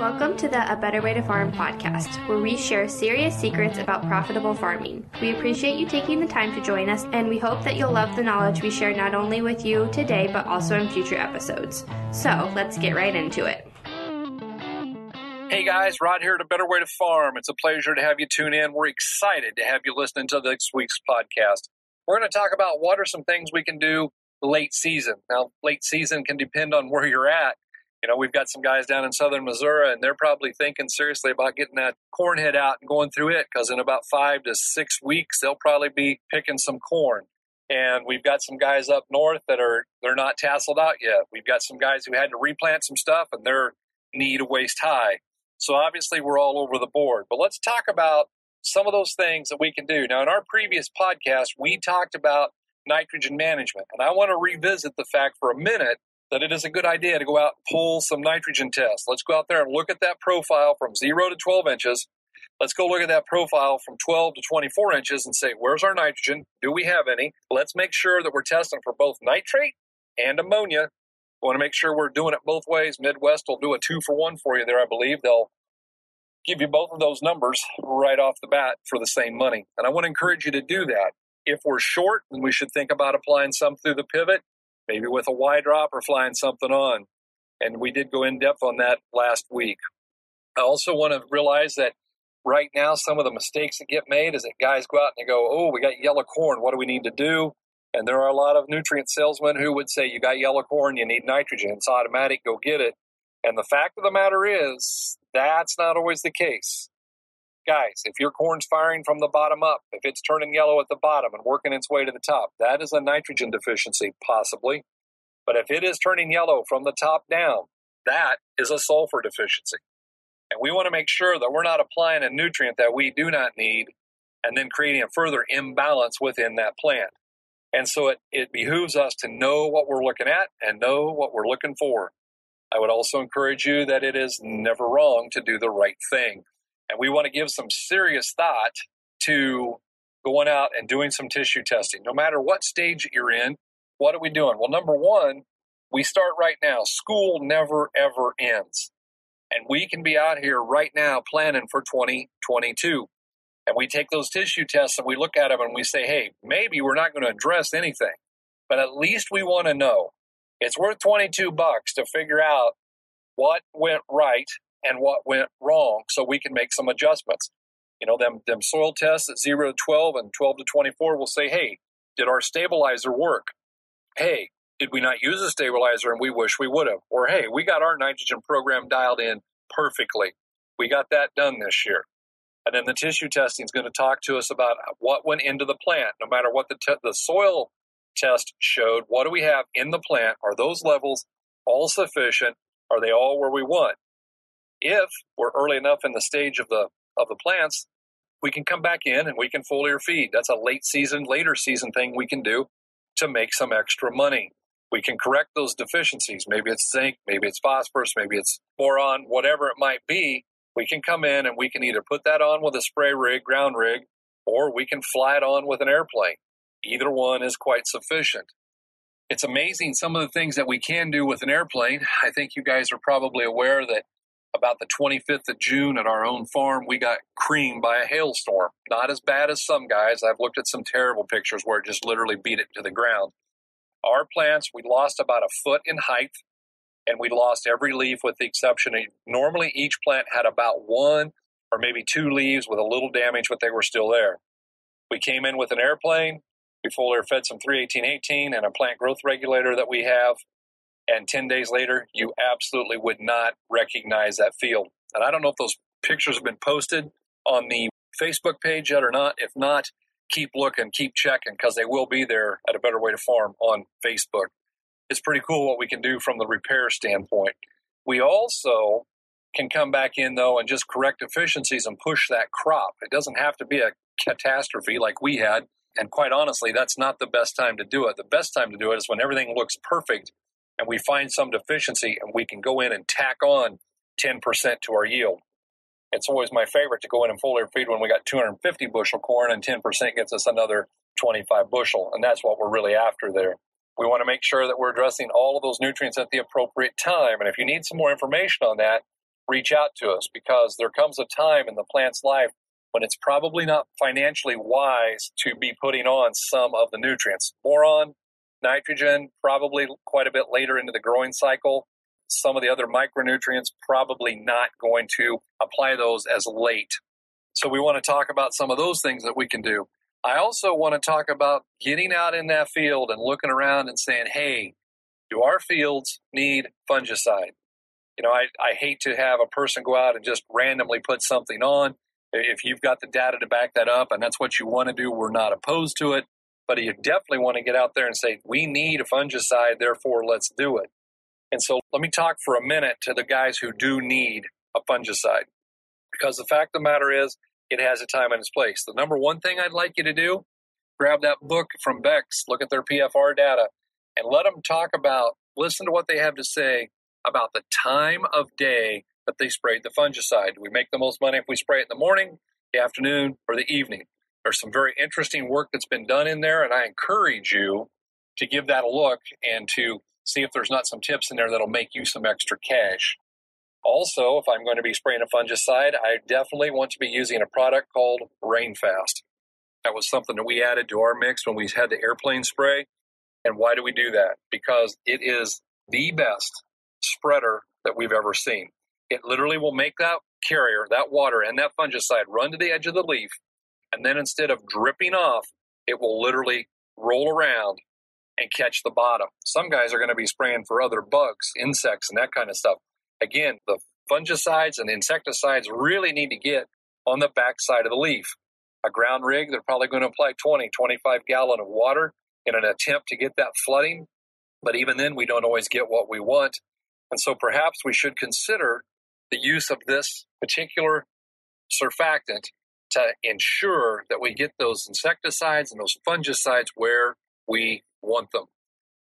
Welcome to the A Better Way to Farm podcast, where we share serious secrets about profitable farming. We appreciate you taking the time to join us, and we hope that you'll love the knowledge we share not only with you today, but also in future episodes. So let's get right into it. Hey guys, Rod here at A Better Way to Farm. It's a pleasure to have you tune in. We're excited to have you listening to this week's podcast. We're going to talk about what are some things we can do late season. Now, late season can depend on where you're at you know, we've got some guys down in southern Missouri, and they're probably thinking seriously about getting that corn head out and going through it because in about five to six weeks, they'll probably be picking some corn. And we've got some guys up north that are they're not tasseled out yet. We've got some guys who had to replant some stuff, and they're knee to waist high. So obviously, we're all over the board. But let's talk about some of those things that we can do. Now, in our previous podcast, we talked about nitrogen management, and I want to revisit the fact for a minute that it is a good idea to go out and pull some nitrogen tests. Let's go out there and look at that profile from 0 to 12 inches. Let's go look at that profile from 12 to 24 inches and say, where's our nitrogen? Do we have any? Let's make sure that we're testing for both nitrate and ammonia. We want to make sure we're doing it both ways. Midwest will do a two for one for you there, I believe. They'll give you both of those numbers right off the bat for the same money. And I want to encourage you to do that. If we're short, then we should think about applying some through the pivot maybe with a wide drop or flying something on. And we did go in depth on that last week. I also want to realize that right now, some of the mistakes that get made is that guys go out and they go, Oh, we got yellow corn. What do we need to do? And there are a lot of nutrient salesmen who would say, You got yellow corn, you need nitrogen. It's automatic, go get it. And the fact of the matter is, that's not always the case. Guys, if your corn's firing from the bottom up, if it's turning yellow at the bottom and working its way to the top, that is a nitrogen deficiency, possibly. But if it is turning yellow from the top down, that is a sulfur deficiency. And we want to make sure that we're not applying a nutrient that we do not need and then creating a further imbalance within that plant. And so it, it behooves us to know what we're looking at and know what we're looking for. I would also encourage you that it is never wrong to do the right thing. And we want to give some serious thought to going out and doing some tissue testing. No matter what stage you're in, what are we doing? Well, number one, we start right now. School never, ever ends. And we can be out here right now planning for 2022. And we take those tissue tests and we look at them and we say, hey, maybe we're not going to address anything, but at least we want to know. It's worth 22 bucks to figure out what went right and what went wrong so we can make some adjustments. You know, them, them soil tests at 0 to 12 and 12 to 24 will say, hey, did our stabilizer work? Hey, did we not use a stabilizer and we wish we would have? Or hey, we got our nitrogen program dialed in perfectly. We got that done this year. And then the tissue testing is going to talk to us about what went into the plant, no matter what the, te- the soil test showed. What do we have in the plant? Are those levels all sufficient? Are they all where we want? If we're early enough in the stage of the of the plants, we can come back in and we can foliar feed. That's a late season, later season thing we can do to make some extra money. We can correct those deficiencies. Maybe it's zinc, maybe it's phosphorus, maybe it's boron, whatever it might be. We can come in and we can either put that on with a spray rig, ground rig, or we can fly it on with an airplane. Either one is quite sufficient. It's amazing some of the things that we can do with an airplane. I think you guys are probably aware that about the 25th of June at our own farm, we got creamed by a hailstorm. Not as bad as some guys. I've looked at some terrible pictures where it just literally beat it to the ground. Our plants, we lost about a foot in height and we lost every leaf with the exception of normally each plant had about one or maybe two leaves with a little damage, but they were still there. We came in with an airplane. We foliar fed some 31818 and a plant growth regulator that we have and 10 days later, you absolutely would not recognize that field. And I don't know if those pictures have been posted on the Facebook page yet or not. If not, keep looking, keep checking, because they will be there at a better way to farm on Facebook. It's pretty cool what we can do from the repair standpoint. We also can come back in though and just correct efficiencies and push that crop. It doesn't have to be a catastrophe like we had. And quite honestly, that's not the best time to do it. The best time to do it is when everything looks perfect and we find some deficiency and we can go in and tack on 10% to our yield. It's always my favorite to go in and foliar feed when we got 250 bushel corn and 10% gets us another 25 bushel. And that's what we're really after there. We want to make sure that we're addressing all of those nutrients at the appropriate time. And if you need some more information on that, reach out to us because there comes a time in the plant's life when it's probably not financially wise to be putting on some of the nutrients. Boron, nitrogen, probably quite a bit later into the growing cycle. Some of the other micronutrients, probably not going to apply those as late. So we want to talk about some of those things that we can do. I also want to talk about getting out in that field and looking around and saying, hey, do our fields need fungicide? You know, I, I hate to have a person go out and just randomly put something on. If you've got the data to back that up and that's what you want to do, we're not opposed to it. But you definitely want to get out there and say, we need a fungicide, therefore let's do it. And so let me talk for a minute to the guys who do need a fungicide. Because the fact of the matter is, it has a time and its place. The number one thing I'd like you to do, grab that book from Beck's, look at their PFR data, and let them talk about, listen to what they have to say about the time of day that they sprayed the fungicide. Do we make the most money if we spray it in the morning, the afternoon, or the evening? There's some very interesting work that's been done in there, and I encourage you to give that a look and to see if there's not some tips in there that'll make you some extra cash. Also, if I'm going to be spraying a fungicide, I definitely want to be using a product called Rainfast. That was something that we added to our mix when we had the airplane spray. And why do we do that? Because it is the best spreader that we've ever seen. It literally will make that carrier, that water, and that fungicide run to the edge of the leaf. And then instead of dripping off, it will literally roll around and catch the bottom. Some guys are going to be spraying for other bugs, insects, and that kind of stuff. Again, the fungicides and insecticides really need to get on the back side of the leaf. A ground rig, they're probably going to apply 20, 25 gallon of water in an attempt to get that flooding. But even then, we don't always get what we want. And so perhaps we should consider the use of this particular surfactant to ensure that we get those insecticides and those fungicides where we want them.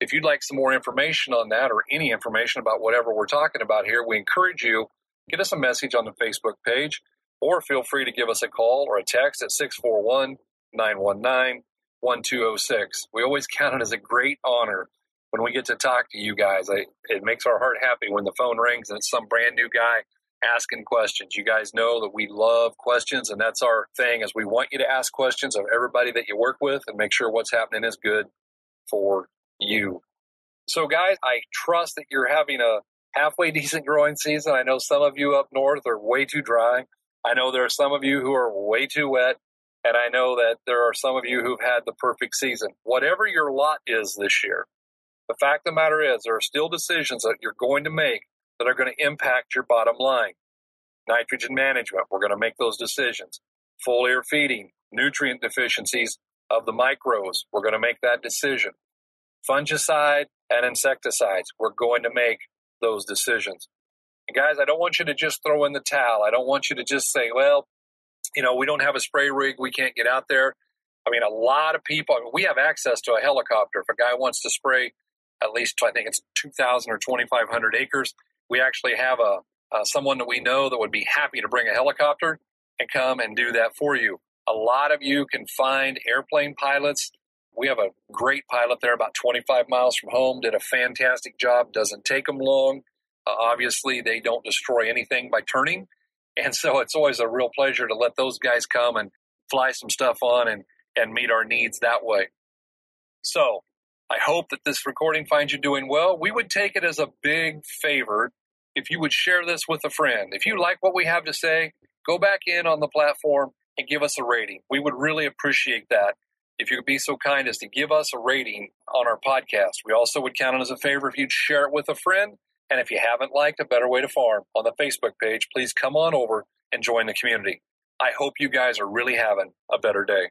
If you'd like some more information on that or any information about whatever we're talking about here, we encourage you get us a message on the Facebook page or feel free to give us a call or a text at 641 919 1206. We always count it as a great honor when we get to talk to you guys. I, it makes our heart happy when the phone rings and it's some brand new guy asking questions. You guys know that we love questions, and that's our thing. Is we want you to ask questions of everybody that you work with and make sure what's happening is good for you. So, guys, I trust that you're having a halfway decent growing season. I know some of you up north are way too dry. I know there are some of you who are way too wet. And I know that there are some of you who've had the perfect season. Whatever your lot is this year, the fact of the matter is, there are still decisions that you're going to make that are going to impact your bottom line. Nitrogen management, we're going to make those decisions. Foliar feeding, nutrient deficiencies of the microbes, we're going to make that decision fungicide and insecticides. We're going to make those decisions. And guys, I don't want you to just throw in the towel. I don't want you to just say, well, you know, we don't have a spray rig. We can't get out there. I mean, a lot of people, I mean, we have access to a helicopter. If a guy wants to spray at least, I think it's 2,000 or 2,500 acres, we actually have a, uh, someone that we know that would be happy to bring a helicopter and come and do that for you. A lot of you can find airplane pilots we have a great pilot there about 25 miles from home, did a fantastic job, doesn't take them long. Uh, obviously, they don't destroy anything by turning. And so it's always a real pleasure to let those guys come and fly some stuff on and, and meet our needs that way. So I hope that this recording finds you doing well. We would take it as a big favor if you would share this with a friend. If you like what we have to say, go back in on the platform and give us a rating. We would really appreciate that if you could be so kind as to give us a rating on our podcast. We also would count it as a favor if you'd share it with a friend. And if you haven't liked A Better Way to Farm on the Facebook page, please come on over and join the community. I hope you guys are really having a better day.